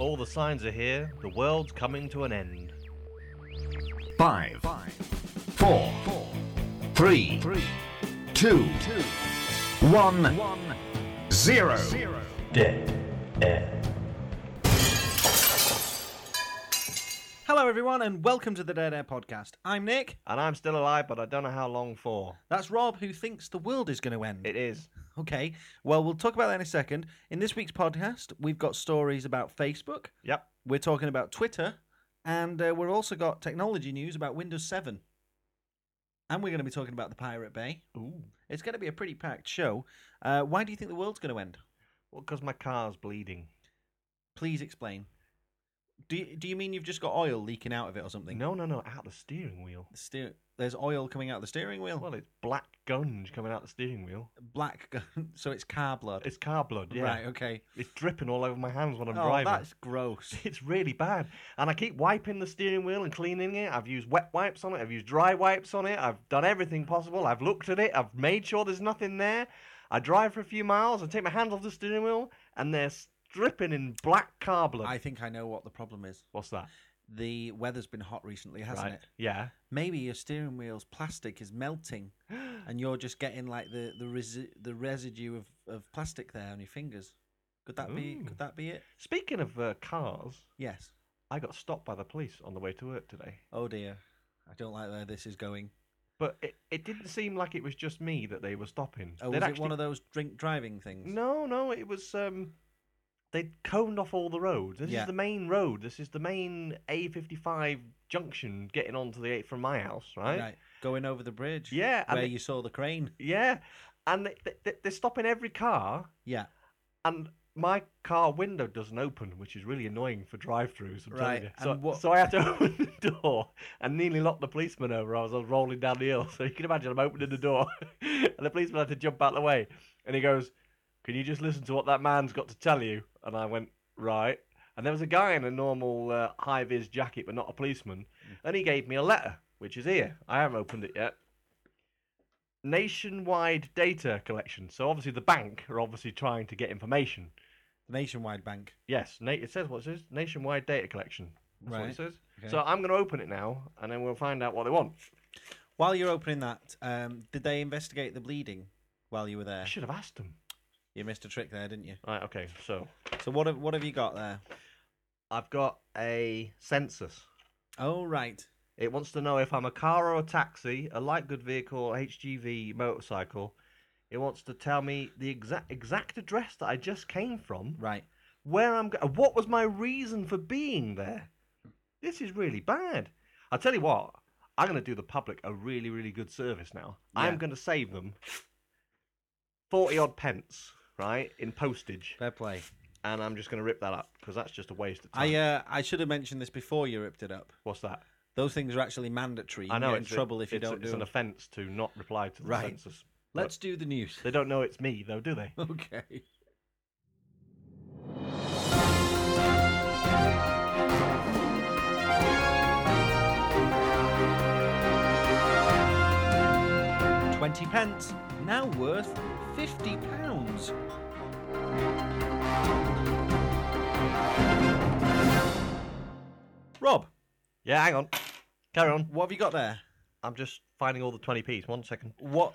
All the signs are here. The world's coming to an end. Five, four, three, two, one, zero. Dead air. Hello, everyone, and welcome to the Dead Air Podcast. I'm Nick. And I'm still alive, but I don't know how long for. That's Rob, who thinks the world is going to end. It is. Okay, well, we'll talk about that in a second. In this week's podcast, we've got stories about Facebook, Yep. we're talking about Twitter, and uh, we've also got technology news about Windows 7. And we're going to be talking about the Pirate Bay. Ooh. It's going to be a pretty packed show. Uh, why do you think the world's going to end? Well, because my car's bleeding. Please explain. Do you, do you mean you've just got oil leaking out of it or something? No, no, no. Out the steering wheel. The steer- there's oil coming out of the steering wheel. Well, it's black gunge coming out the steering wheel. Black, gun- so it's car blood. It's car blood. Yeah. Right, okay. It's dripping all over my hands when I'm oh, driving. that's gross. It's really bad. And I keep wiping the steering wheel and cleaning it. I've used wet wipes on it. I've used dry wipes on it. I've done everything possible. I've looked at it. I've made sure there's nothing there. I drive for a few miles. I take my hands off the steering wheel and they're dripping in black car blood. I think I know what the problem is. What's that? The weather's been hot recently, hasn't right. it? Yeah. Maybe your steering wheel's plastic is melting, and you're just getting like the the resi- the residue of, of plastic there on your fingers. Could that be? Ooh. Could that be it? Speaking of uh, cars, Yes. I got stopped by the police on the way to work today. Oh dear, I don't like where this is going. But it, it didn't seem like it was just me that they were stopping. Oh, They'd was it one of those drink driving things? No, no, it was um they coned off all the roads. This Yeah. is the main road. This is the main A55 junction getting onto the 8 from my house, right? Right. Going over the bridge. Yeah, and Where you saw the crane. Yeah. And they, they, they're stopping every car Yeah. and my car window doesn't open, which is really annoying for drive-throughs. I'm telling Right, you. So, and what- so I had to open the door and nearly knocked the policeman over. I was, I was rolling down the hill, so you can imagine I'm opening the door, and the policeman had to jump out of the way. And he goes, "Can you just listen to what that man's got to tell you?" And I went, "Right." And there was a guy in a normal uh, high-vis jacket, but not a policeman, and he gave me a letter, which is here. I haven't opened it yet. Nationwide data collection. So obviously the bank are obviously trying to get information. Nationwide Bank. Yes, na- it says what it says. Nationwide data collection. That's what Right, it says. okay. So I'm going to open it now, and then we'll find out what they want. While you're opening that, um, did they investigate the bleeding while you were there? I should have asked them. You missed a trick there, didn't you? Right. Okay. So So what have what have you got there? I've got a census. Oh right. It wants to know if I'm a car or a taxi, a light good vehicle, HGV, motorcycle. It wants to tell me the exact exact address that I just came from, Right. where I'm, go- what was my reason for being there. This is really bad. I'll tell you what. I'm going to do the public a really, really good service now. I'm going to save them forty odd pence, right, in postage, Fair play. and I'm just going to rip that up because that's just a waste of time. I uh, I should have mentioned this before you ripped it up. What's that? Those things are actually mandatory. You I know get in it's a- trouble if you it's a- don't It's do an them. offence to not reply to the Right. census. Let's do the news. They don't know it's me, though, do they? Okay. Twenty pence, now worth fifty pounds. Rob, Yeah, hang on. Carry on. what have you got there? I'm just finding all the 20p's. One second. What?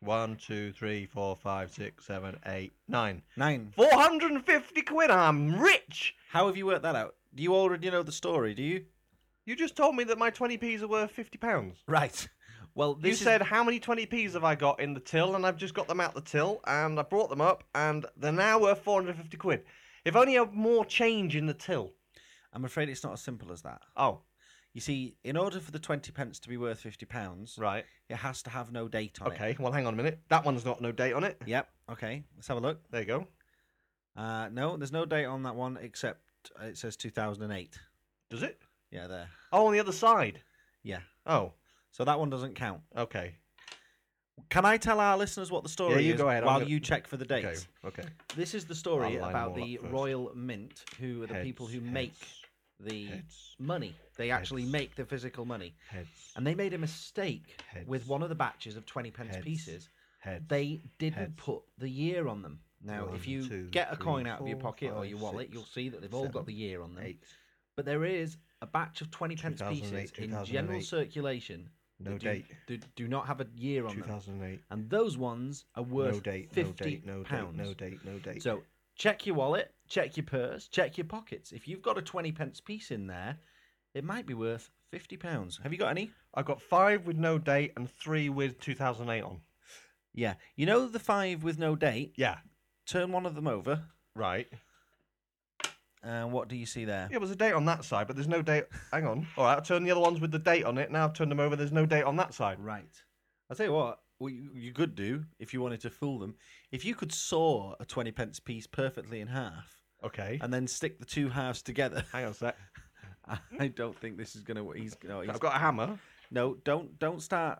One, two, three, four, five, six, seven, eight, nine. Nine. 450 quid. I'm rich. How have you worked that out? Do you already know the story? Do you? You just told me that my 20p's are worth 50 pounds. Right. Well, You is- said how many 20p's have I got in the till, and I've just got them out the till, and I brought them up, and they're now worth 450 quid. If only I had more change in the till. I'm afraid it's not as simple as that. Oh, You see, in order for the 20 pence to be worth 50 pounds, right. it has to have no date on it. Okay, well, hang on a minute. That one's got no date on it. Yep. Okay. Let's have a look. There you go. Uh, no, there's no date on that one except uh, it says 2008. Does it? Yeah, there. Oh, on the other side. Yeah. Oh, So that one doesn't count. okay. Can I tell our listeners what the story Yeah, you is go ahead, I'm while gonna- you check for the dates? Okay, okay. This is the story I'll line about them all the up first. Royal Mint, who are the people who Heads, make heads, the heads, money. They actually heads. make the physical money. heads, And they made a mistake with one of the batches of 20 pence Heads. pieces. heads. They didn't Heads. put the year on them. Now, if you two, get a three, coin out of your four, pocket or five, your wallet, six, you'll see that they've all got seven, the year on them. Eight. But there is a batch of 20 pence 2008, pieces in general 2008. circulation. No do, date. Do, do not have a year on them. 2008. And those ones are worth No date. 50 No date. No pounds. date. No date. No date. So check your wallet, check your purse, check your pockets. If you've got a 20 pence piece in there, it might be worth 50 pounds. Have you got any? I've got five with no date and three with 2008 on. Yeah. You know the five with no date? Yeah. Turn one of them over. Right. And what do you see there? Yeah, there's a date on that side, but there's no date. Hang on. All right, I'll turn the other ones with the date on it. Now I've turned them over. There's no date on that side. Right. I'll tell you what, what you, you could do if you wanted to fool them. If you could saw a 20 pence piece perfectly in half Okay. and then stick the two halves together, Hang on a sec. I don't think this is going to. He's, no, he's, I've got a hammer. no, don't don't start.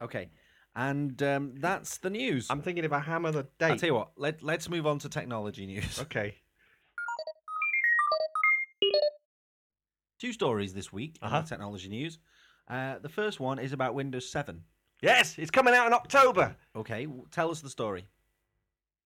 Okay. And um, that's the news. I'm thinking if I hammer the day. I'll tell you what, let, let's move on to technology news. Okay. Two stories this week in Uh-huh. technology news. Uh, the first one is about Windows 7. Yes, it's coming out in October. Okay, tell us the story.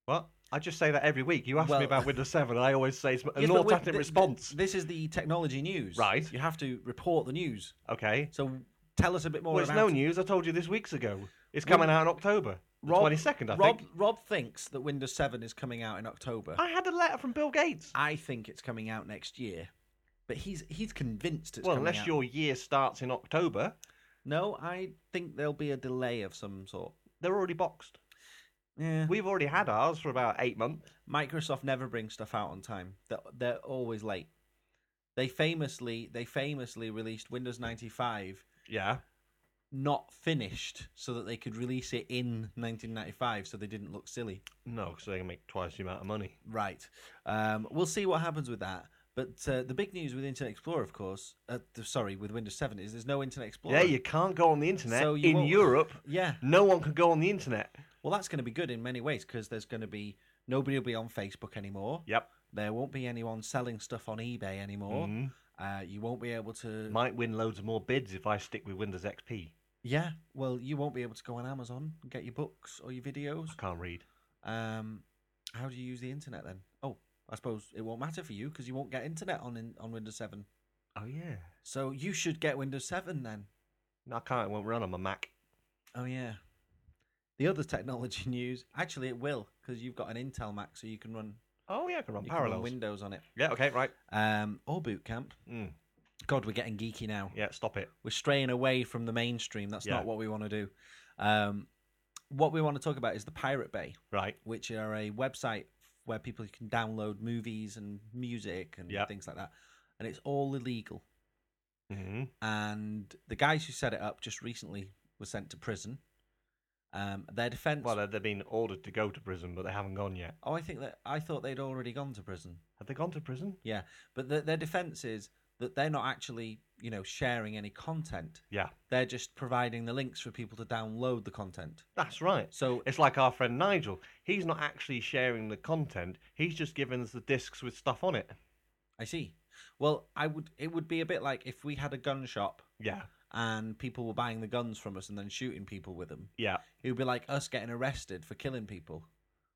What? I just say that every week. You ask Well- me about Windows 7, and I always say it's an Yes, automatic th- th- response. This is the technology news. Right. You have to report the news. Okay. So tell us a bit more Well, it's no it. news. I told you this weeks ago. It's Well, coming out in October. Rob, 22nd, I Rob, think. Rob thinks that Windows 7 is coming out in October. I had a letter from Bill Gates. I think it's coming out next year. But he's he's convinced it's well, unless out. your year starts in October, No, I think there'll be a delay of some sort. they're already boxed. Yeah. We've already had ours for about eight months. Microsoft never brings stuff out on time. They're, they're always late. They famously they famously released Windows 95 Yeah. not finished so that they could release it in 1995 so they didn't look silly. No, because they can make twice the amount of money. Right. Um, we'll see what happens with that. But uh, the big news with Internet Explorer, of course, uh, sorry, with Windows 7 is there's no Internet Explorer. Yeah, you can't go on the internet. So in won't- Europe, Yeah. no one can go on the internet. Well, that's going to be good in many ways because there's going to be nobody will be on Facebook anymore. Yep. There won't be anyone selling stuff on eBay anymore. Mhm. Uh, you won't be able to. Might win loads of more bids if I stick with Windows XP. Yeah. Well, you won't be able to go on Amazon and get your books or your videos. I can't read. Um, how do you use the internet then? Oh, I suppose it won't matter for you because you won't get internet on in, on Windows 7. Oh yeah. So you should get Windows 7 then. No, I can't. It won't run on my Mac. Oh yeah. The other technology news, actually, it will because you've got an Intel Mac, so you can run Oh yeah, I can run you can run Parallels. Windows on it. yeah. Okay. Right. Um, or Boot Camp. Mm. God, we're getting geeky now. Yeah. Stop it. We're straying away from the mainstream. That's Yeah. not what we want to do. Um, what we want to talk about is the Pirate Bay, Right. which are a website where people can download movies and music and things like that, and it's all illegal. hmm And the guys who set it up just recently were sent to prison. Um, their defense. Well, they've been ordered to go to prison, but they haven't gone yet. oh, I think that I thought they'd already gone to prison. Have they gone to prison? Yeah, but the, their defense is that they're not actually, you know, sharing any content. Yeah. They're just providing the links for people to download the content. That's right. So It's like our friend Nigel. He's not actually sharing the content. He's just giving us the discs with stuff on it. I see. Well, I would. It would be a bit like if we had a gun shop Yeah. And people were buying the guns from us and then shooting people with them. Yeah. It would be like us getting arrested for killing people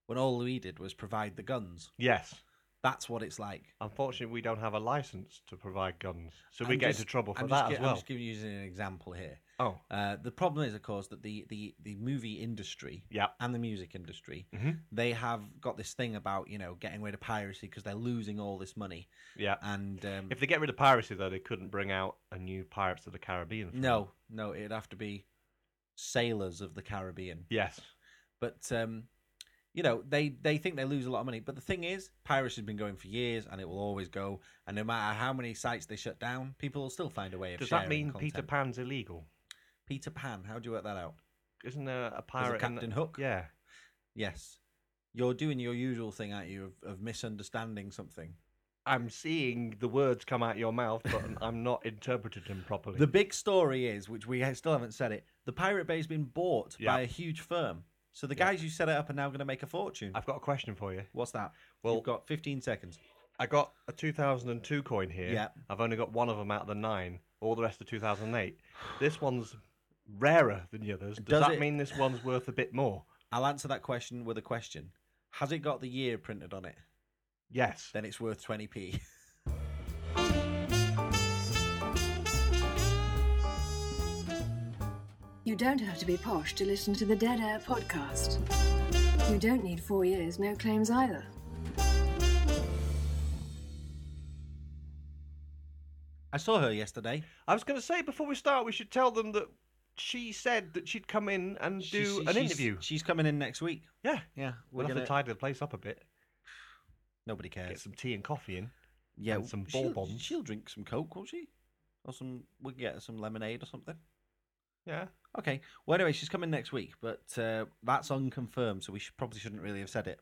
when all we did was provide the guns. Yes. That's what it's like. Unfortunately, we don't have a license to provide guns, so we I'm get just- into trouble for I'm that just, as well. I'm just giving you an example here. Oh. Uh, the problem is, of course, that the, the, the movie industry Yeah. and the music industry, Mhm. they have got this thing about you know getting rid of piracy because they're losing all this money. Yeah. And um, If they get rid of piracy, though, they couldn't bring out a new Pirates of the Caribbean. film. no, no, it'd have to be Sailors of the Caribbean. Yes. But um, you know, they they think they lose a lot of money. But the thing is, piracy has been going for years, and it will always go. And no matter how many sites they shut down, people will still find a way of. Does that mean content. Peter Pan's illegal? Peter Pan? How do you work that out? Isn't there a pirate? in the- Captain Hook? Yeah. Yes, you're doing your usual thing, aren't you, of, of misunderstanding something. I'm seeing the words come out your mouth, but I'm not interpreting them properly. The big story is, which we still haven't said it, the Pirate Bay's been bought Yeah. by a huge firm. So the guys who set it up are now going to make a fortune. I've got a question for you. What's that? Well- You've got 15 seconds. I got a 2002 coin here. Yeah. I've only got one of them out of the nine. All the rest are 2008. This one's rarer than the others. Does, Does that it- mean this one's worth a bit more? I'll answer that question with a question. Has it got the year printed on it? Yes. Then it's worth 20p. You don't have to be posh to listen to the Dead Air podcast. You don't need four years, no claims either. I saw her yesterday. I was going to say before we start, we should tell them that she said that she'd come in and do She's- an she's- interview. She's coming in next week. Yeah. Yeah, we're We'll have gonna. to tidy the place up a bit. Nobody Get cares. some tea and coffee in. Yeah, and some she'll, bonbons. She'll drink some coke, won't she? Or some. We'll get her some lemonade or something. Yeah. Okay. Well, anyway, she's coming next week, but uh, that's unconfirmed, so we should, probably shouldn't really have said it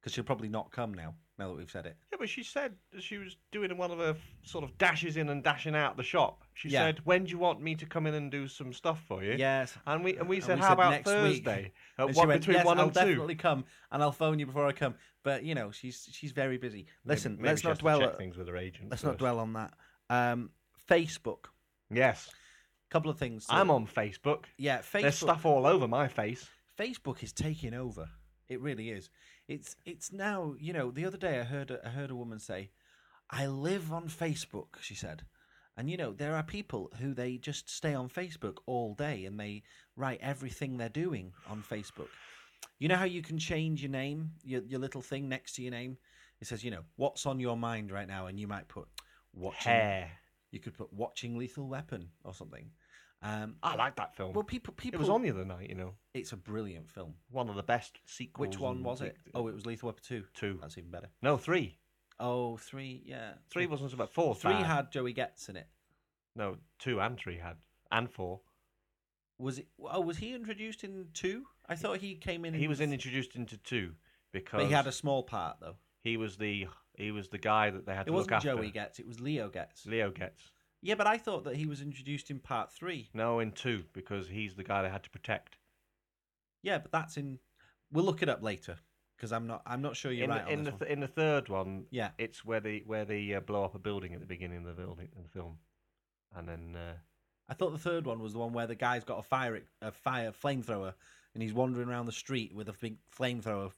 because she'll probably not come now. Now that we've said it. Yeah, but she said she was doing one of her sort of dashes in and dashing out the shop. She Yeah. said, "When do you want me to come in and do some stuff for you?" Yes. And we and we And said, we "How said about next week." Thursday? At And she went, between yes, one I'll and two? definitely come, and I'll phone you before I come. But you know, she's she's very busy. Listen, Maybe let's she not dwell. at- things with her agent. let's not dwell on that. Um, Facebook. Yes, Couple of things. I'm on Facebook. Yeah, Facebook. There's stuff all over my face. Facebook is taking over. It really is. It's it's now. You know, the other day I heard a, I heard a woman say, "I live on Facebook." She said, and you know there are people who they just stay on Facebook all day and they write everything they're doing on Facebook. You know how you can change your name, your your little thing next to your name. It says, you know, what's on your mind right now, and you might put watching. Hair. You could put watching Lethal Weapon or something. Um, I like that film. well, people, people. it was on the other night. You know, It's a brilliant film. one of the best sequels. Which one was it? Oh, it was Lethal Weapon 2. Two. That's even better. No, three. Oh, three, yeah. Three wasn't about four. Three bad. had Joey Getz in it. no two and three had and four. Was it? Oh, was he introduced in two? I thought he came in. He was in, introduced into two because But he had a small part though. he was the he was the guy that they had It to look wasn't after. Joey Getz. It was Leo Getz. Leo Getz Yeah, but I thought that he was introduced in part three. no in two because he's the guy they had to protect. Yeah, but that's in. We'll look it up later because I'm not. I'm not sure you're in right the, in the th- in the third one, Yeah. it's where they where they uh, blow up a building at the beginning of the building in the film, and then uh, I thought the third one was the one where the guy's got a fire a fire flamethrower and he's wandering around the street with a big flamethrower,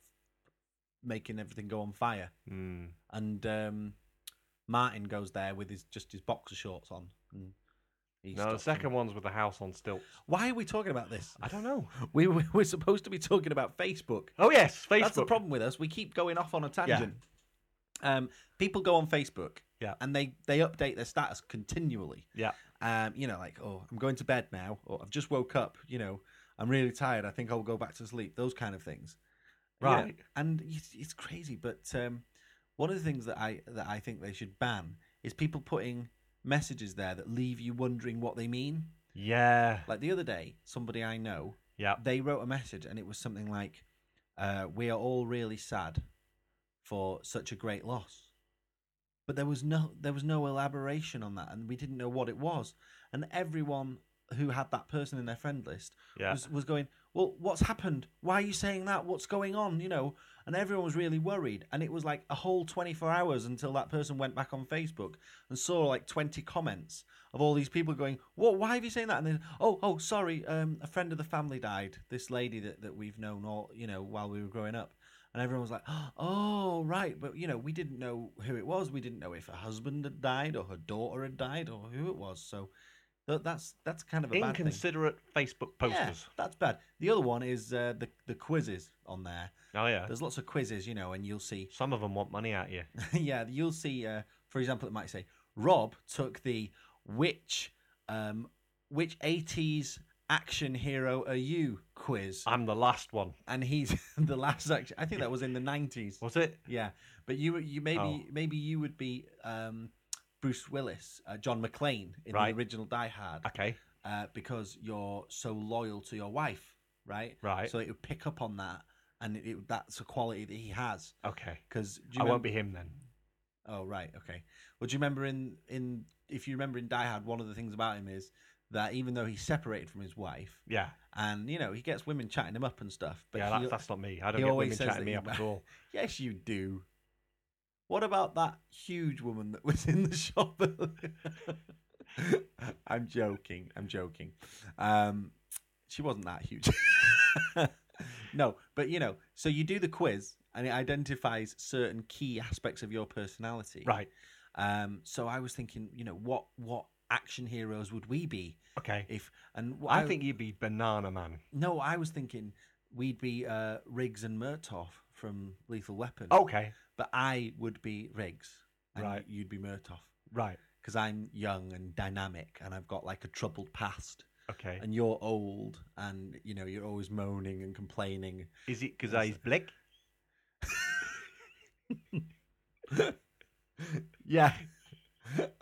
making everything go on fire. mm, and um, Martin goes there with his just his boxer shorts on. And he no, the stops him. second one's with the house on stilts. Why are we talking about this? I don't know. We we- we're supposed to be talking about Facebook. Oh yes, Facebook. That's the problem with us. We keep going off on a tangent. Um, people go on Facebook, Yeah. and they they update their status continually. Yeah, Um, you know, like oh, I'm going to bed now, or I've just woke up. You know, I'm really tired. I think I'll go back to sleep. Those kind of things. You know, Right. and it's, it's crazy, but um, one of the things that I that I think they should ban is people putting messages there that leave you wondering what they mean. yeah, Like the other day, somebody I know yeah. they wrote a message and it was something like, uh, "We are all really sad for such a great loss," but there was no there was no elaboration on that, and we didn't know what it was. And everyone who had that person in their friend list Yeah. was was going, "Well, what's happened? Why are you saying that? What's going on?" You know, and everyone was really worried. And it was like a whole twenty four hours until that person went back on Facebook and saw like twenty comments of all these people going, "What? Why have you saying that?" And then, "Oh, oh, sorry, um, a friend of the family died. This lady that, that we've known all, you know, while we were growing up." And everyone was like, "Oh, right," but you know, we didn't know who it was. We didn't know if her husband had died or her daughter had died or who it was. So th- that's that's kind of a bad thing. Inconsiderate Facebook posters. Yeah, that's bad. The other one is uh, the the quizzes on there. Oh yeah. There's lots of quizzes, you know, and you'll see. Some of them want money out you. yeah, you'll see. Uh, for example, it might say Rob took the which um, which 80s action hero are you quiz, I'm the last one. and he's the last action. I think that was in the 90s. Was it? Yeah, but you you maybe Oh. maybe you would be um, Bruce Willis, uh, John McClane in Right. the original Die Hard, Okay. uh, because you're so loyal to your wife, right? Right. So it would pick up on that, and it, it, that's a quality that he has. Okay. Because I won't be him then. Oh right, okay. Well, do you remember in in if you remember in Die Hard, one of the things about him is that even though he's separated from his wife, Yeah. and you know he gets women chatting him up and stuff, but yeah, he, that, that's not me. I don't get women chatting me up at all. yes, you do. What about that huge woman that was in the shop? I'm joking. I'm joking. Um, she wasn't that huge. no, but you know, so you do the quiz and it identifies certain key aspects of your personality. Right. Um, so I was thinking, you know, what what action heroes would we be Okay. if and what I think you'd be Banana Man. no, I was thinking we'd be uh, Riggs and Murtaugh from Lethal Weapon. Okay. But I would be Riggs, and Right. you'd be Murtaugh Right. because I'm young and dynamic, and I've got like a troubled past. Okay. And you're old, and you know you're always moaning and complaining. Is it because he's black? Yeah,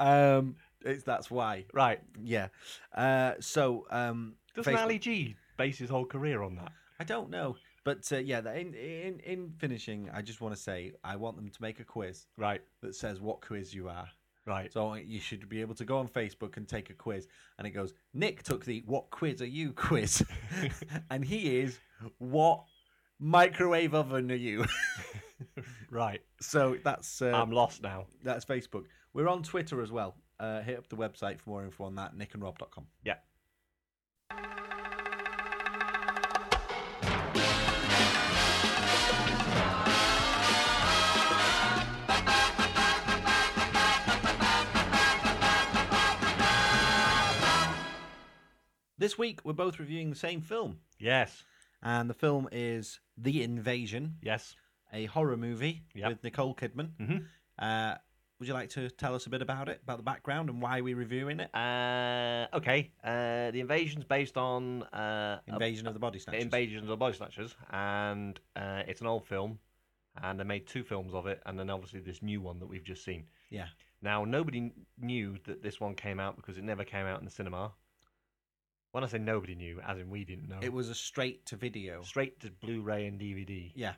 um, it's that's why. Right. Yeah. Uh, so um, Doesn't Facebook- Ali G base his whole career on that? I don't know, but uh, yeah. In, in in finishing, I just want to say I want them to make a quiz Right. that says what quiz you are. Right. So you should be able to go on Facebook and take a quiz, and it goes, Nick took the "What quiz are you?" quiz, and he is what microwave oven are you? Right. so that's uh, I'm lost now. that's Facebook. We're on Twitter as well. Uh, hit up the website for more info on that. nickandrob.com. Yeah. This week we're both reviewing the same film, Yes. and the film is The Invasion, Yes. a horror movie Yep. with Nicole Kidman. Mhm. Uh, would you like to tell us a bit about it, about the background and why we're reviewing it? Uh, okay. Uh, the invasion's based on uh, a- Invasion of the Body Snatchers. Invasion of the Body Snatchers, and uh, it's an old film, and they made two films of it, and then obviously this new one that we've just seen. Yeah. Now nobody knew that this one came out because it never came out in the cinema. When I say nobody knew, as in we didn't know. It was a straight to video. straight to Blu-ray and DVD. Yeah.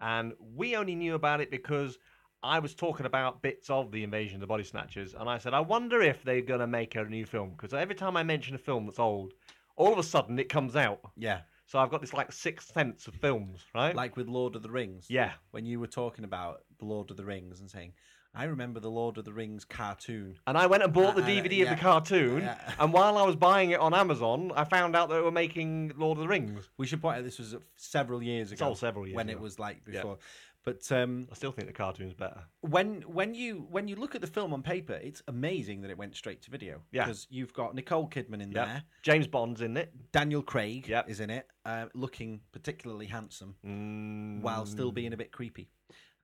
And we only knew about it because I was talking about bits of the Invasion of the Body Snatchers, and I said, I wonder if they're gonna make a new film because every time I mention a film that's old, all of a sudden it comes out. Yeah. So I've got this like sixth sense of films, right? Like with Lord of the Rings. yeah, When you were talking about the Lord of the Rings and saying, I remember the Lord of the Rings cartoon. and I went and bought the Uh, uh, DVD of the cartoon, Yeah. and while I was buying it on Amazon, I found out that they were making Lord of the Rings. We should point out this was several years ago. It's all several years when ago. it was like Yeah. before. But um, I still think the cartoon's better. when when you when you look at the film on paper, it's amazing that it went straight to video. Yeah. Because you've got Nicole Kidman in Yep. there, James Bond's in it. Daniel Craig Yep. is in it, uh, looking particularly handsome Mm, while still being a bit creepy.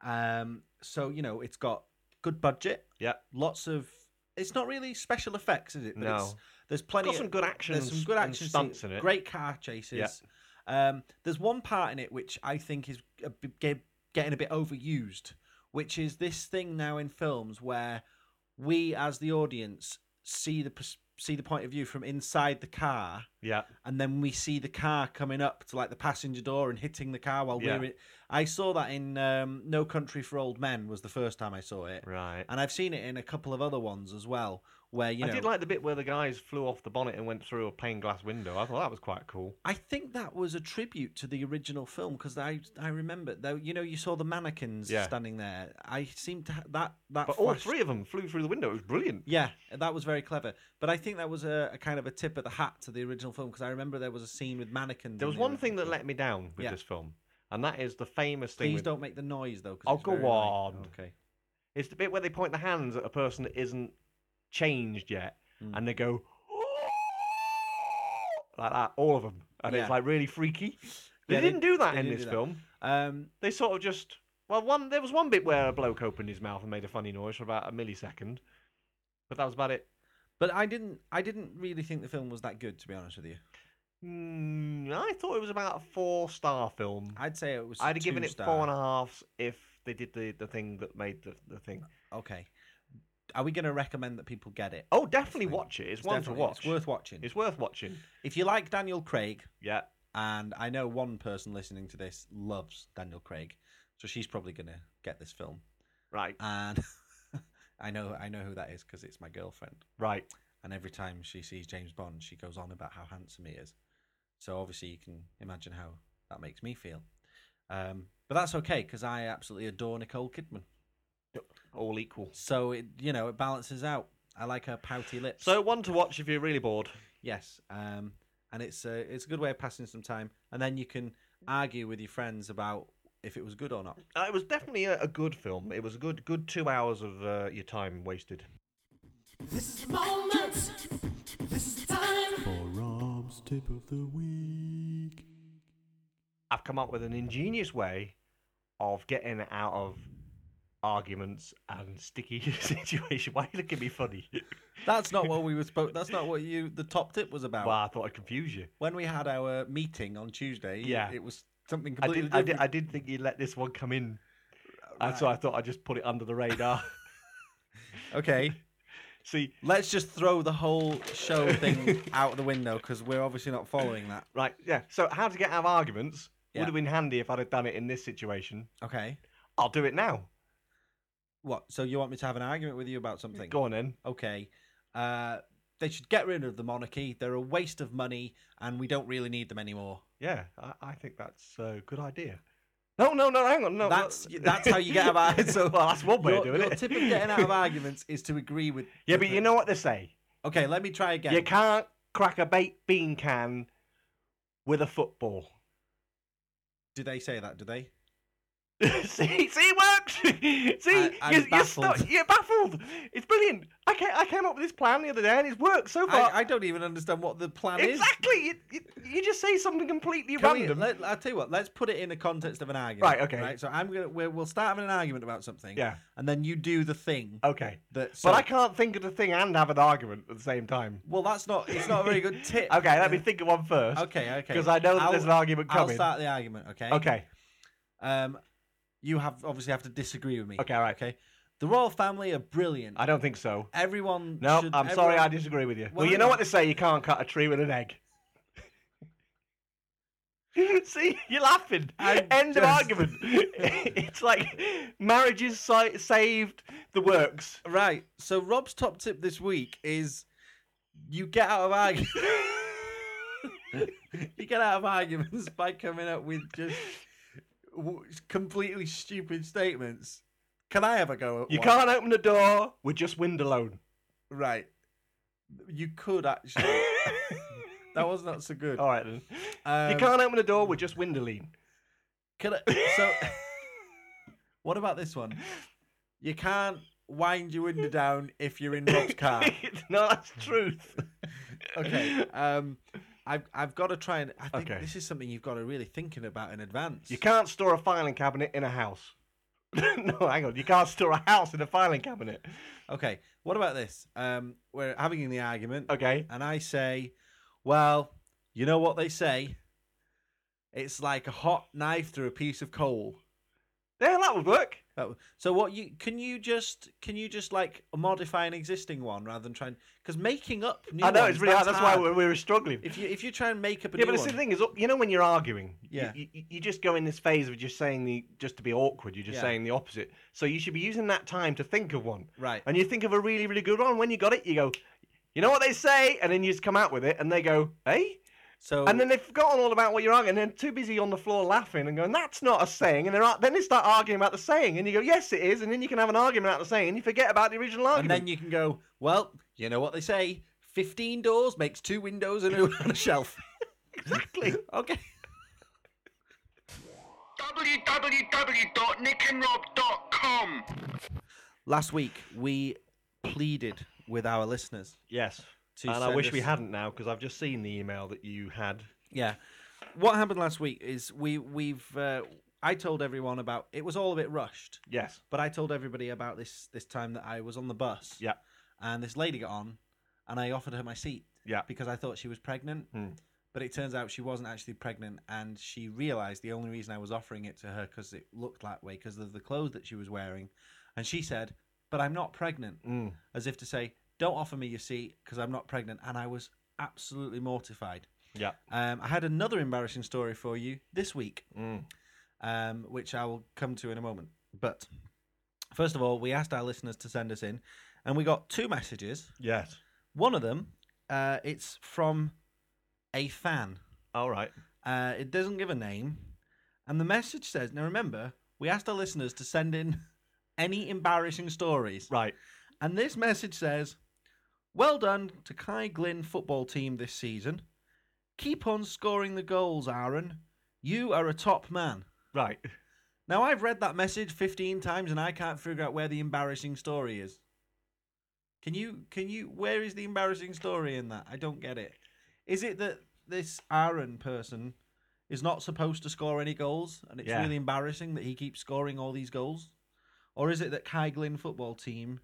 Um, so you know, it's got good budget, Yeah, lots of. It's not really special effects, is it? But No. It's, there's plenty. got of- some good action. There's some good action stunts in it. Great car chases. Um, there's one part in it which I think is a bit, getting a bit overused, which is this thing now in films where we, as the audience, see the pers- see the point of view from inside the car, Yeah, and then we see the car coming up to like the passenger door and hitting the car while Yeah. we're in. I saw that in um, No Country for Old Men was the first time I saw it, right. and I've seen it in a couple of other ones as well, where you I did like the bit where the guys flew off the bonnet and went through a plain glass window. I thought that was quite cool. I think that was a tribute to the original film because I I remember though you know you saw the mannequins Yeah. standing there. I seem to ha- that that. But all three of them flew through the window. It was brilliant. Yeah, that was very clever. But I think that was a, a kind of a tip of the hat to the original film because I remember there was a scene with mannequins. There was one thing that let me down with Yeah. this film, and that is the famous thing. Please with- don't make the noise though. Oh, go on. Okay. It's the bit where they point the hands at a person that isn't changed yet, Mm. and they go like that, all of them, and Yeah. it's like really freaky. They Yeah, didn't do that in this film. Um, They sort of just well, one there was one bit where a bloke opened his mouth and made a funny noise for about a millisecond, but that was about it. but I didn't I didn't really think the film was that good to be honest with you. Mm, I thought it was about a four star film. I'd say it was. I'd have given it two-star. four and a half if they did the, the thing that made the, the thing. Okay. Are we going to recommend that people get it? Oh, definitely watch it. It's, one to definitely- watch. It's worth watching. It's worth watching. If you like Daniel Craig, Yeah. and I know one person listening to this loves Daniel Craig, so she's probably going to get this film. Right. And I know I know who that is because it's my girlfriend. Right. And every time she sees James Bond, she goes on about how handsome he is. So obviously you can imagine how that makes me feel. Um, but that's okay because I absolutely adore Nicole Kidman. All equal. So it you know it balances out. I like her pouty lips. So one to watch if you're really bored. Yes, um, and it's a it's a good way of passing some time. And then you can argue with your friends about if it was good or not. Uh, it was definitely a, a good film. It was a good good two hours of uh, your time wasted. This is the moment. This is the time. For Rob's tip of the week. I've come up with an ingenious way of getting out of arguments and sticky situation. Why are you looking at me funny? That's not what we were spoke. That's not what you. The top tip was about. well, I thought I'd confuse you. When we had our meeting on Tuesday, Yeah. it was something I completely did, I did. different. I did think you'd let this one come in, uh, and so I thought I'd just put it under the radar. Okay, See, let's just throw the whole show thing out the window because we're obviously not following that. right? Yeah. So, how to get out of arguments Yeah. would have been handy if I'd have done it in this situation. Okay, I'll do it now. What? So you want me to have an argument with you about something? Go on then. Okay, uh, they should get rid of the monarchy. They're a waste of money, and we don't really need them anymore. Yeah, I, I think that's a good idea. No, no, no, hang on, no. That's no. that's how you get out of So well, that's one way your, of doing your it. tip of getting out of arguments is to agree with. yeah, the but you know what they say. Okay, let me try again. You can't crack a baked bean can with a football. Do they say that? Do they? see, see, it works. see, I- you're, you're, baffled. stu- you're baffled. It's brilliant. I came, I came up with this plan the other day, and it's worked so far. I, I don't even understand what the plan is. exactly. You, you, just say something completely Can we, random. let, I'll tell you what. Let's put it in the context of an argument. Right, okay. Right. So I'm gonna we'll, we'll start having an argument about something. Yeah. And then you do the thing Okay. that. But I can't think of the thing and have an argument at the same time. Well, that's not. It's not a very good tip. Okay, let me think of one first. Okay. Okay. Because I know that I'll- there's an argument coming. I'll start the argument. Okay. Okay. Um, you have obviously have to disagree with me. Okay, all right. Okay. The royal family are brilliant. I don't think so. Everyone. No, should, I'm sorry, I disagree with you. Well, Well, you know what they say: you can't cut a tree with an egg. See, you're laughing. I End of argument. it's like marriages saved the works. Right. So Rob's top tip this week is you get out of arguments. you get out of arguments by coming up with just w- completely stupid statements. Can I ever go at You one? can't open the door with just wind alone. Right. You could actually. that was not so good. All right then. Um, you can't open the door with just windoline. Can I, so, what about this one? You can't wind your window down if you're in Rob's car. no, that's truth. okay. Um, I've I've got to try and I think Okay. this is something you've got to really thinking about in advance. You can't store a filing cabinet in a house. no, hang on. You can't store a house in a filing cabinet. Okay. What about this? Um, we're having the argument, Okay. and I say, well, you know what they say. It's like a hot knife through a piece of coal. Yeah, that would work. That So what you can you just can you just like modify an existing one rather than trying because making up new I know ones, it's really hard. That's why we we were struggling. if you if you try and make up a yeah, new but one, the thing is, you know, when you're arguing, Yeah. you, you, you just go in this phase of just saying the just to be awkward. You're just Yeah. saying the opposite. So you should be using that time to think of one. right? And you think of a really, really good one. When you got it, you go, you know what they say, and then you just come out with it, and they go, hey. So And then they've forgotten all about what you're arguing, and they're too busy on the floor laughing and going, "That's not a saying." And they're then they start arguing about the saying, and you go, "Yes, it is." And then you can have an argument about the saying, and you forget about the original argument. and then you can go, well, you know what they say: fifteen doors makes two windows and a, and a shelf. exactly. Okay. www.nickandrob.com. Last week we pleaded with our listeners. Yes. And I wish we hadn't now because I've just seen the email that you had. Yeah. What happened last week is we we've uh, I told everyone about it was all a bit rushed, Yes. but I told everybody about this this time that I was on the bus. Yeah. And this lady got on, and I offered her my seat. Yeah. Because I thought she was pregnant. Hmm. But it turns out she wasn't actually pregnant, and she realized the only reason I was offering it to her because it looked that way because of the clothes that she was wearing, and she said, "But I'm not pregnant," Mm. as if to say, "Don't offer me your seat because I'm not pregnant," and I was absolutely mortified. Yeah. Um, I had another embarrassing story for you this week, Mm. um, which I will come to in a moment. But first of all, we asked our listeners to send us in, and we got two messages. Yes. One of them, uh, it's from a fan. All right. Uh, it doesn't give a name, and the message says, "Now remember, we asked our listeners to send in any embarrassing stories, Right. and this message says." Well done to Kai Glynn football team this season. Keep on scoring the goals, Aaron. You are a top man. Right. Now I've read that message 15 times and I can't figure out where the embarrassing story is. Can you can you where is the embarrassing story in that? I don't get it. Is it that this Aaron person is not supposed to score any goals and it's Yeah. really embarrassing that he keeps scoring all these goals? Or is it that Kai Glynn football team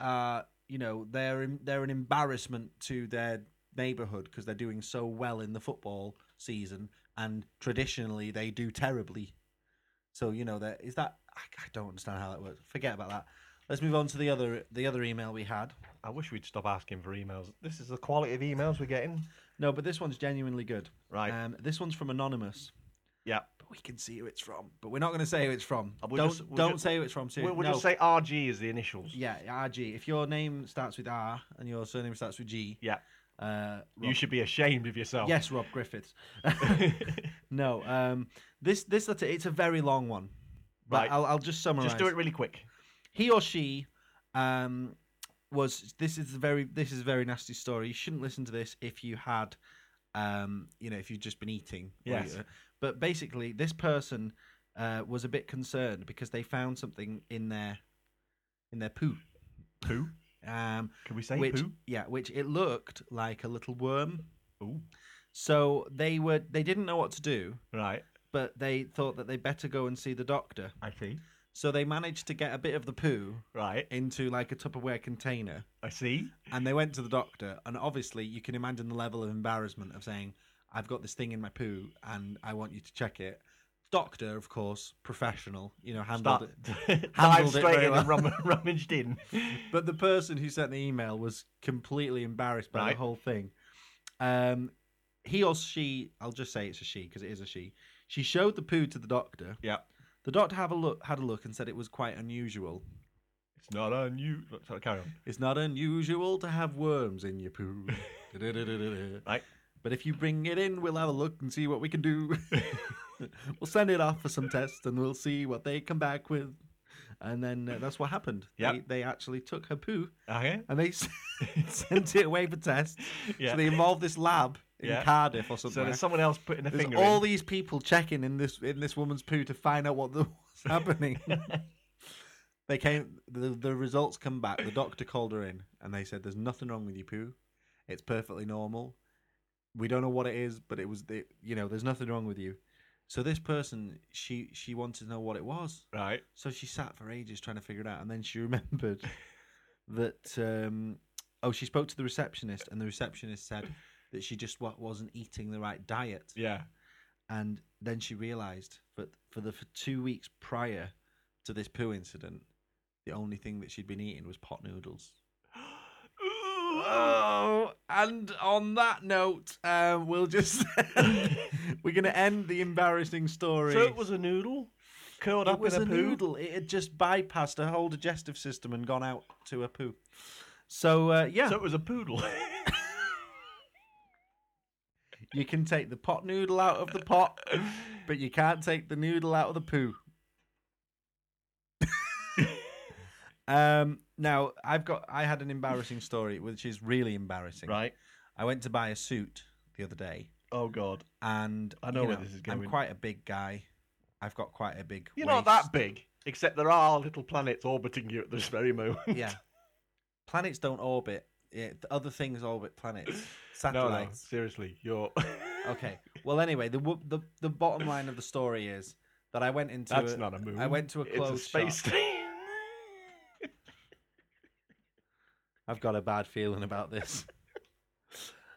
uh you know, they're em- they're an embarrassment to their neighborhood because they're doing so well in the football season and traditionally they do terribly so you know that is that I, I don't understand how that works. Forget about that. Let's move on to the other the other email we had. I wish we'd stop asking for emails. This is the quality of emails we're getting. No, but this one's genuinely good. Right. Um, this one's from anonymous, yeah. We can see who it's from. But we're not going to say who it's from. We'll don't just- we'll don't just- say who it's from. Seriously. We'll, we'll no. just say RG is the initials. yeah, RG. If your name starts with R and your surname starts with G, Yeah. uh, You should be ashamed of yourself. Yes, Rob Griffiths. no, um, this this letter it's a very long one. But Right. I'll, I'll just summarize. Just do it really quick. he or she um was this is a very this is a very nasty story you shouldn't listen to this if you had um you know if you've just been eating Yes. But basically this person uh was a bit concerned because they found something in their in their poo Poo? um Can we say which poo? yeah which it looked like a little worm Ooh. so they were they didn't know what to do Right. but they thought that they better go and see the doctor I see. so they managed to get a bit of the poo Right. into like a Tupperware container I see. and they went to the doctor and obviously you can imagine the level of embarrassment of saying i've got this thing in my poo and i want you to check it doctor of course professional you know handled Start. it handled it straight very in and well. rum- rummaged in. but the person who sent the email was completely embarrassed by Right. the whole thing um he or she i'll just say it's a she because it is a she she showed the poo to the doctor yeah. the doctor have a look had a look and said it was quite unusual It's not unusual. Sorry, carry on. It's not unusual to have worms in your poo. Right. But if you bring it in, we'll have a look and see what we can do. we'll send it off for some tests and we'll see what they come back with. And then uh, that's what happened. Yep. They, they actually took her poo Okay. and they sent it away for tests. Yeah. So they involved this lab in Yeah. Cardiff or something. So there's someone else putting a There's finger all in. these people checking in this in this woman's poo to find out what the, what's happening. they came. The, the results come back. The doctor called her in, and they said, "There's nothing wrong with your poo. It's perfectly normal. We don't know what it is, but it was. The, you know, there's nothing wrong with you." So this person, she she wanted to know what it was. Right. So she sat for ages trying to figure it out, and then she remembered that. Um, oh, she spoke to the receptionist, and the receptionist said that she just wa- wasn't eating the right diet Yeah. and then she realised that for the for two weeks prior to this poo incident, the only thing that she'd been eating was pot noodles. Oh, and on that note, um, we'll just we're gonna end the embarrassing story. So it was a noodle curled It up was in a, a, poo. noodle. It had just bypassed her whole digestive system and gone out to a poo. So uh, yeah, So it was a poodle. you can take the pot noodle out of the pot, but you can't take the noodle out of the poo. um, now I've got I had an embarrassing story, which is really embarrassing. right. I went to buy a suit the other day, Oh God. and I know you where this is going. I'm quite a big guy. I've got quite a big. You're not that big, except there are little planets orbiting you at this very moment. Yeah. Planets don't orbit. Yeah, other things orbit planets. no, no, Satellites. seriously, you're. Okay. Well, anyway, the the the bottom line of the story is that I went into That's a, not a moon. I went to a It's clothes space shop. I've got a bad feeling about this.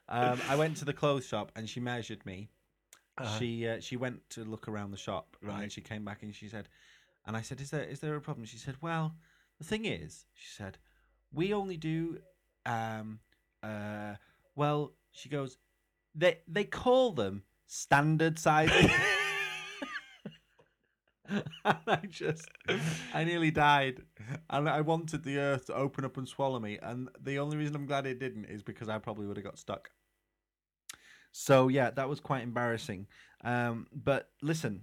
um, I went to the clothes shop and she measured me. Uh-huh. She uh, she went to look around the shop and Right. she came back and she said, and I said, "Is there is there a problem?" She said, "Well, the thing is," she said, "we only do, um, uh, well," she goes, "they they call them standard sizes." and I just, I nearly died, and I wanted the earth to open up and swallow me. And the only reason I'm glad it didn't is because I probably would have got stuck. So yeah, that was quite embarrassing. Um, but listen,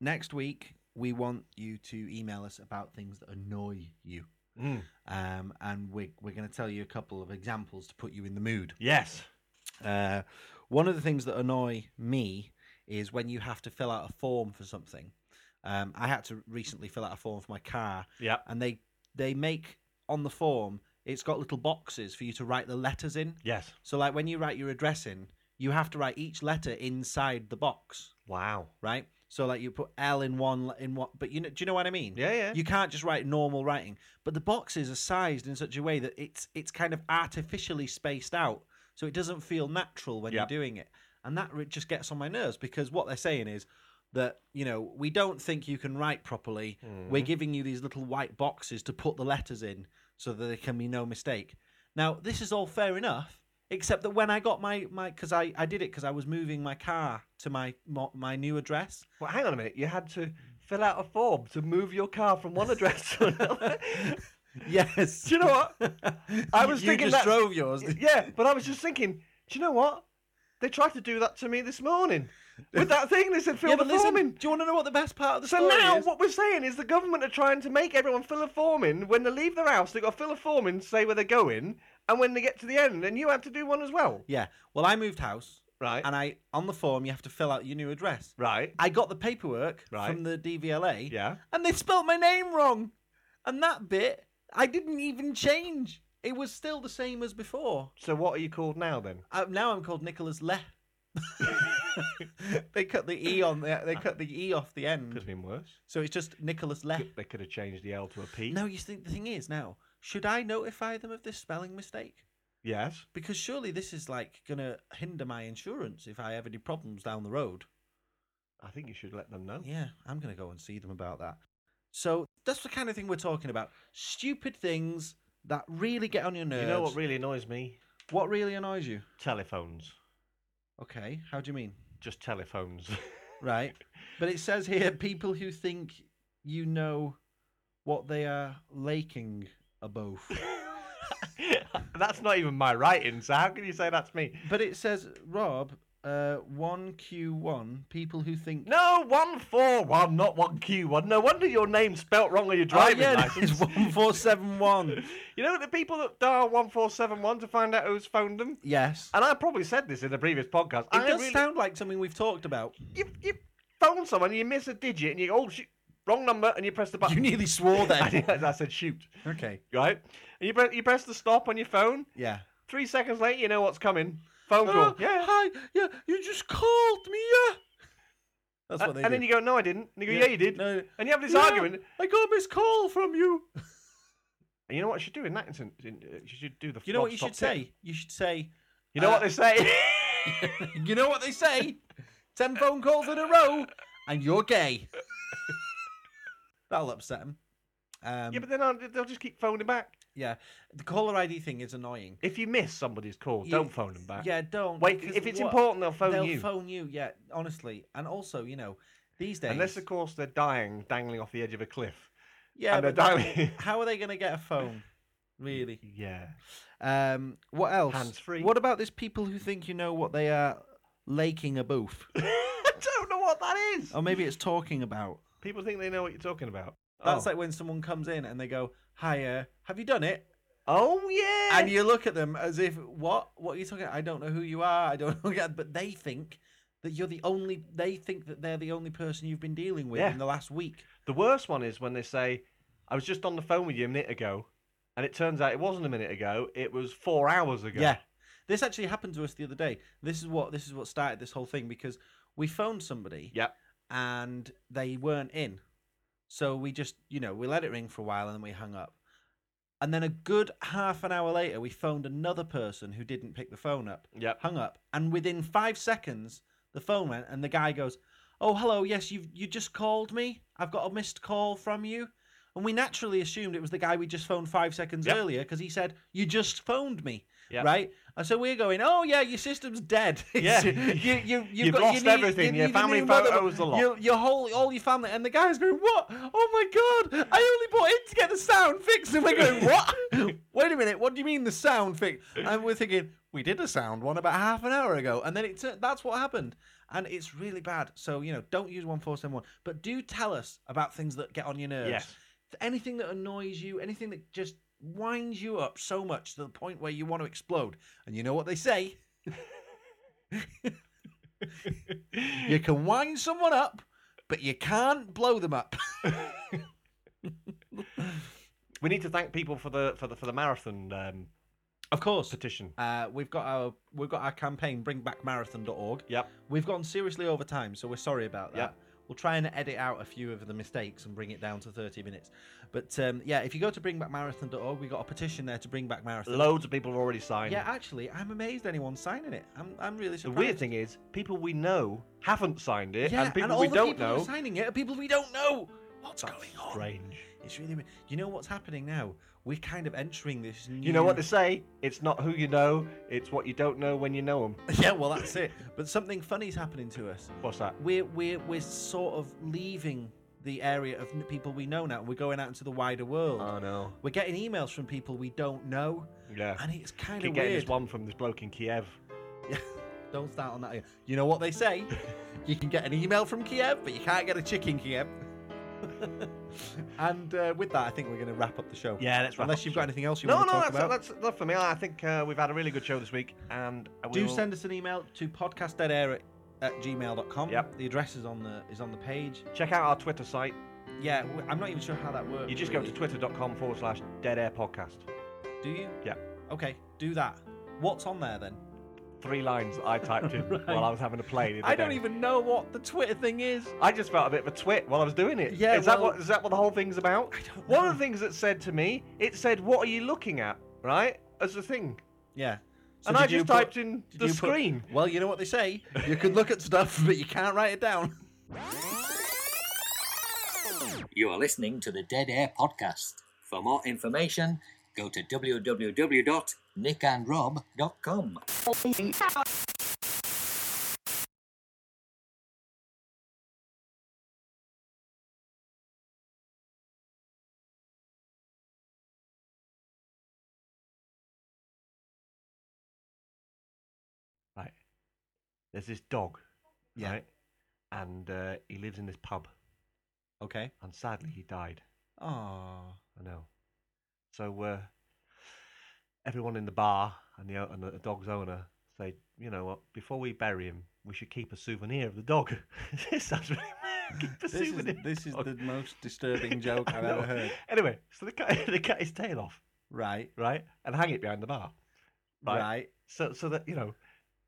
next week we want you to email us about things that annoy you, Mm, um, and we're we're going to tell you a couple of examples to put you in the mood. yes. Uh, one of the things that annoy me is when you have to fill out a form for something. Um, I had to recently fill out a form for my car, Yeah. and they they make on the form it's got little boxes for you to write the letters in. Yes. So like when you write your address in, you have to write each letter inside the box, Wow. right? So like you put L in one in what, but you know, do you know what I mean? Yeah, yeah. You can't just write normal writing, but the boxes are sized in such a way that it's it's kind of artificially spaced out, so it doesn't feel natural when Yep. you're doing it, and that just gets on my nerves because what they're saying is that you know we don't think you can write properly. We're mm-hmm. giving you these little white boxes to put the letters in so that there can be no mistake. Now this is all fair enough, except that when I got my my because I I did it because I was moving my car to my my new address. Well, hang on a minute. You had to fill out a form to move your car from one address to another. Yes. Do you know what? I was you thinking just that's- drove yours. yeah, but I was just thinking. Do you know what? They tried to do that to me this morning with that thing. They said fill yeah, the listen, form in. do you want to know what the best part of the So story now is? So now what we're saying is the government are trying to make everyone fill a form in when they leave their house. They've got to fill a form in, to say where they're going, and when they get to the end, and you have to do one as well. Yeah. Well, I moved house, Right. and I on the form you have to fill out your new address. right. I got the paperwork Right. from the DVLA, Yeah. and they spelt my name wrong, and that bit I didn't even change. It was still the same as before. So what are you called now then? Uh, now I'm called Nicholas Le. they cut the e on the they cut the e off the end. Could have been worse. so it's just Nicholas Le. They could have changed the L to a P. No, you think the thing is now, should I notify them of this spelling mistake? Yes. Because surely this is like gonna hinder my insurance if I have any problems down the road. I think you should let them know. Yeah, I'm gonna go and see them about that. So that's the kind of thing we're talking about. Stupid things that really get on your nerves. You know what really annoys me? What really annoys you? Telephones. Okay, how do you mean? Just telephones. Right. But it says here people who think you know what they are laking above. that's not even my writing, so how can you say that's me? but it says, Rob, uh, 1Q1, people who think. No, 141, not 1Q1. No wonder your name's spelt wrong on your Oh, driving yeah, license. it's 1471. You know the people that dial 1471 to find out who's phoned them? yes. And I probably said this in a previous podcast. It I does really- sound like something we've talked about. You, you phone someone, you miss a digit, and you go, oh, shoot, wrong number, and you press the button. You nearly swore then. I said shoot, okay. right? And you, press, you press the stop on your phone. Yeah. Three seconds later, you know what's coming. Phone call. Oh, yeah. Hi. Yeah, you just called me. Yeah. That's what and they and do. then you go, no, I didn't. And you go, yeah, you did. No. And you have this Yeah, argument. I got a missed call from you. And you know what you should do in that instance? In- uh, You should do the. You know what you stop should tip. say? You should say. You know uh, what they say? you know what they say? Ten phone calls in a row, and you're gay. That'll upset them. Um, yeah, but then I'll- they'll just keep phoning back. Yeah, the caller ID thing is annoying. If you miss somebody's call, You- don't phone them back. Yeah, don't. Wait, because if it's what- important, they'll phone you. they'll phone you. Yeah, honestly, and also, you know, these days. Unless, of course, they're dying, dangling off the edge of a cliff. yeah, and they're but dialing. how are they going to get a phone? Really? Yeah. Um, what else? Hands-free. What about this people who think you know what they are laking a booth? I don't know what that is. or maybe it's talking about. People think they know what you're talking about. That's oh. like when someone comes in and they go, "Hi, uh, have you done it?" Oh yeah. And you look at them as if, "What? What are you talking? About? I don't know who you are. I don't know." But they think that you're the only. They think that they're the only person you've been dealing with Yeah. in the last week. The worst one is when they say, "I was just on the phone with you a minute ago," and it turns out it wasn't a minute ago. It was four hours ago. Yeah. This actually happened to us the other day. This is what this is what started this whole thing because we phoned somebody Yep. and they weren't in. So we just, you know, we let it ring for a while and then we hung up. And then a good half an hour later, we phoned another person who didn't pick the phone up, Yep. hung up, and within five seconds, the phone went, and the guy goes, "Oh, hello, yes, you've you just called me. I've got a missed call from you." And we naturally assumed it was the guy we just phoned five seconds Yep. earlier because he said, "You just phoned me." Yep. Right, and so we're going. Oh yeah, your system's dead. Yeah. you, you, you've, You've got, lost you need- everything, you your family photos, the lot. Your, your whole, all your family, and the guy's going, "What? Oh my god! I only bought in to get the sound fixed." And we're going, "What? Wait a minute! What do you mean the sound fixed?" And we're thinking, "We did a sound one about half an hour ago," and then it tur- that's what happened, and it's really bad. So you know, don't use one four seven one, but do tell us about things that get on your nerves. Yes. Anything that annoys you, anything that just winds you up so much to the point where you want to explode. And you know what they say? You can wind someone up, but you can't blow them up. we need to thank people for the for the for the marathon um, Of course. petition. Uh, we've got our we've got our campaign bringbackmarathon.org. Yep. We've gone seriously over time, so we're sorry about that. Yep. We'll try and edit out a few of the mistakes and bring it down to 30 minutes. But um, yeah, if you go to bringbackmarathon.org, we've got a petition there to bring back marathon. Loads of people have already signed. Yeah, actually, I'm amazed anyone's signing it. I'm, I'm really The weird thing is, people we know haven't signed it, yeah, and people all we the don't people who are know. signing it are people we don't know. What's That's going on? strange. It's really. weird. You know what's happening now? We're kind of entering this. New... You know what they say? It's not who you know, it's what you don't know when you know them. yeah, well, that's it. But something funny's happening to us. What's that? we're we're we're sort of leaving the area of people we know now. We're going out into the wider world. Oh no. we're getting emails from people we don't know, Yeah. and it's kind Keep of getting weird. this one from this bloke in Kiev. Yeah, don't start on that. again. You know what they say? you can get an email from Kiev, but you can't get a chick in Kiev. And uh, with that, I think we're going to wrap up the show. Yeah, let's wrap Unless you've got anything else you No, want no, to talk that's, about. that's enough for me. I think uh, we've had a really good show this week, and we Do will- send us an email to podcastdeadair at, at gmail.com. Yep. The address is on the is on the page. check out our Twitter site. Yeah, w- I'm not even sure how that works. You just go to really. twitter.com forward slash dead air podcast. Do you? Yeah. Okay, do that. What's on there then? Three lines that I typed in Right. while I was having a play. the other I don't day. even know what the Twitter thing is. I just felt a bit of a twit while I was doing it. Yeah, is that what is that what the whole thing's about? I don't One know. of the things that said to me, it said, "What are you looking at?" Right as the thing, Yeah. So and I did you just put- typed in the you put- screen. well, you know what they say. You can look at stuff, but you can't write it down. You are listening to the Dead Air Podcast. For more information, go to www.nickandrob.com. Right. There's this dog, Yeah. right, and uh, he lives in this pub, Okay. and sadly he died. Oh. I know. So uh, everyone in the bar and the and the dog's owner say, you know what? Before we bury him, we should keep a souvenir of the dog. this sounds really weird. This is, this the is the most disturbing joke I've ever heard. Anyway, so they cut, they cut his tail off, Right. right, and hang it behind the bar, right? Right. So so that you know,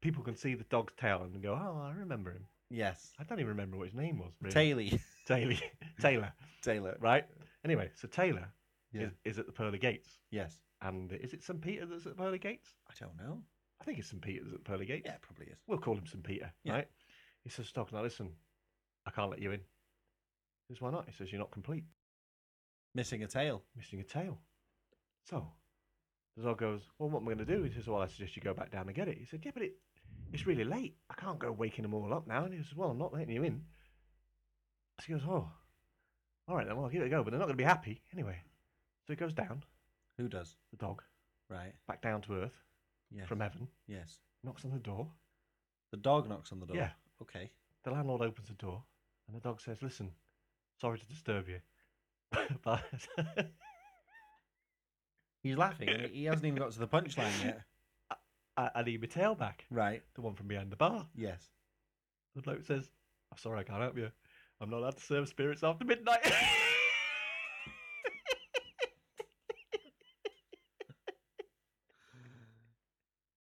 people can see the dog's tail and go, oh, I remember him. Yes. I don't even remember what his name was. Really. Taylor. Taylor. Taylor. Taylor. Right. Anyway, so Taylor Yeah. is, is at the pearly gates, Yes. and is it St Peter that's at the pearly gates? I don't know. I think it's St Peter that's at the pearly gates. Yeah, it probably is. We'll call him St. Peter, Yeah. right? He says, Stock, now listen, I can't let you in. He says, why not? He says, you're not complete, Missing a tail. missing a tail. So, the dog goes, well, what am I going to do? He says, well, I suggest you go back down and get it. He said, yeah, but it, it's really late. I can't go waking them all up now. And he says, well, I'm not letting you in. So he goes, oh, all right then, well, I'll give it a go, but they're not going to be happy anyway. So he goes down, Who does? the dog, Right. back down to earth Yes. from heaven, Yes. knocks on the door. The dog knocks on the door. Yeah. Okay. The landlord opens the door, and the dog says, "Listen, sorry to disturb you, but He's laughing. and he hasn't even got to the punchline yet. I, I need my tail back, Right. the one from behind the bar." Yes. The bloke says, "I'm sorry, I can't help you. I'm not allowed to serve spirits after midnight."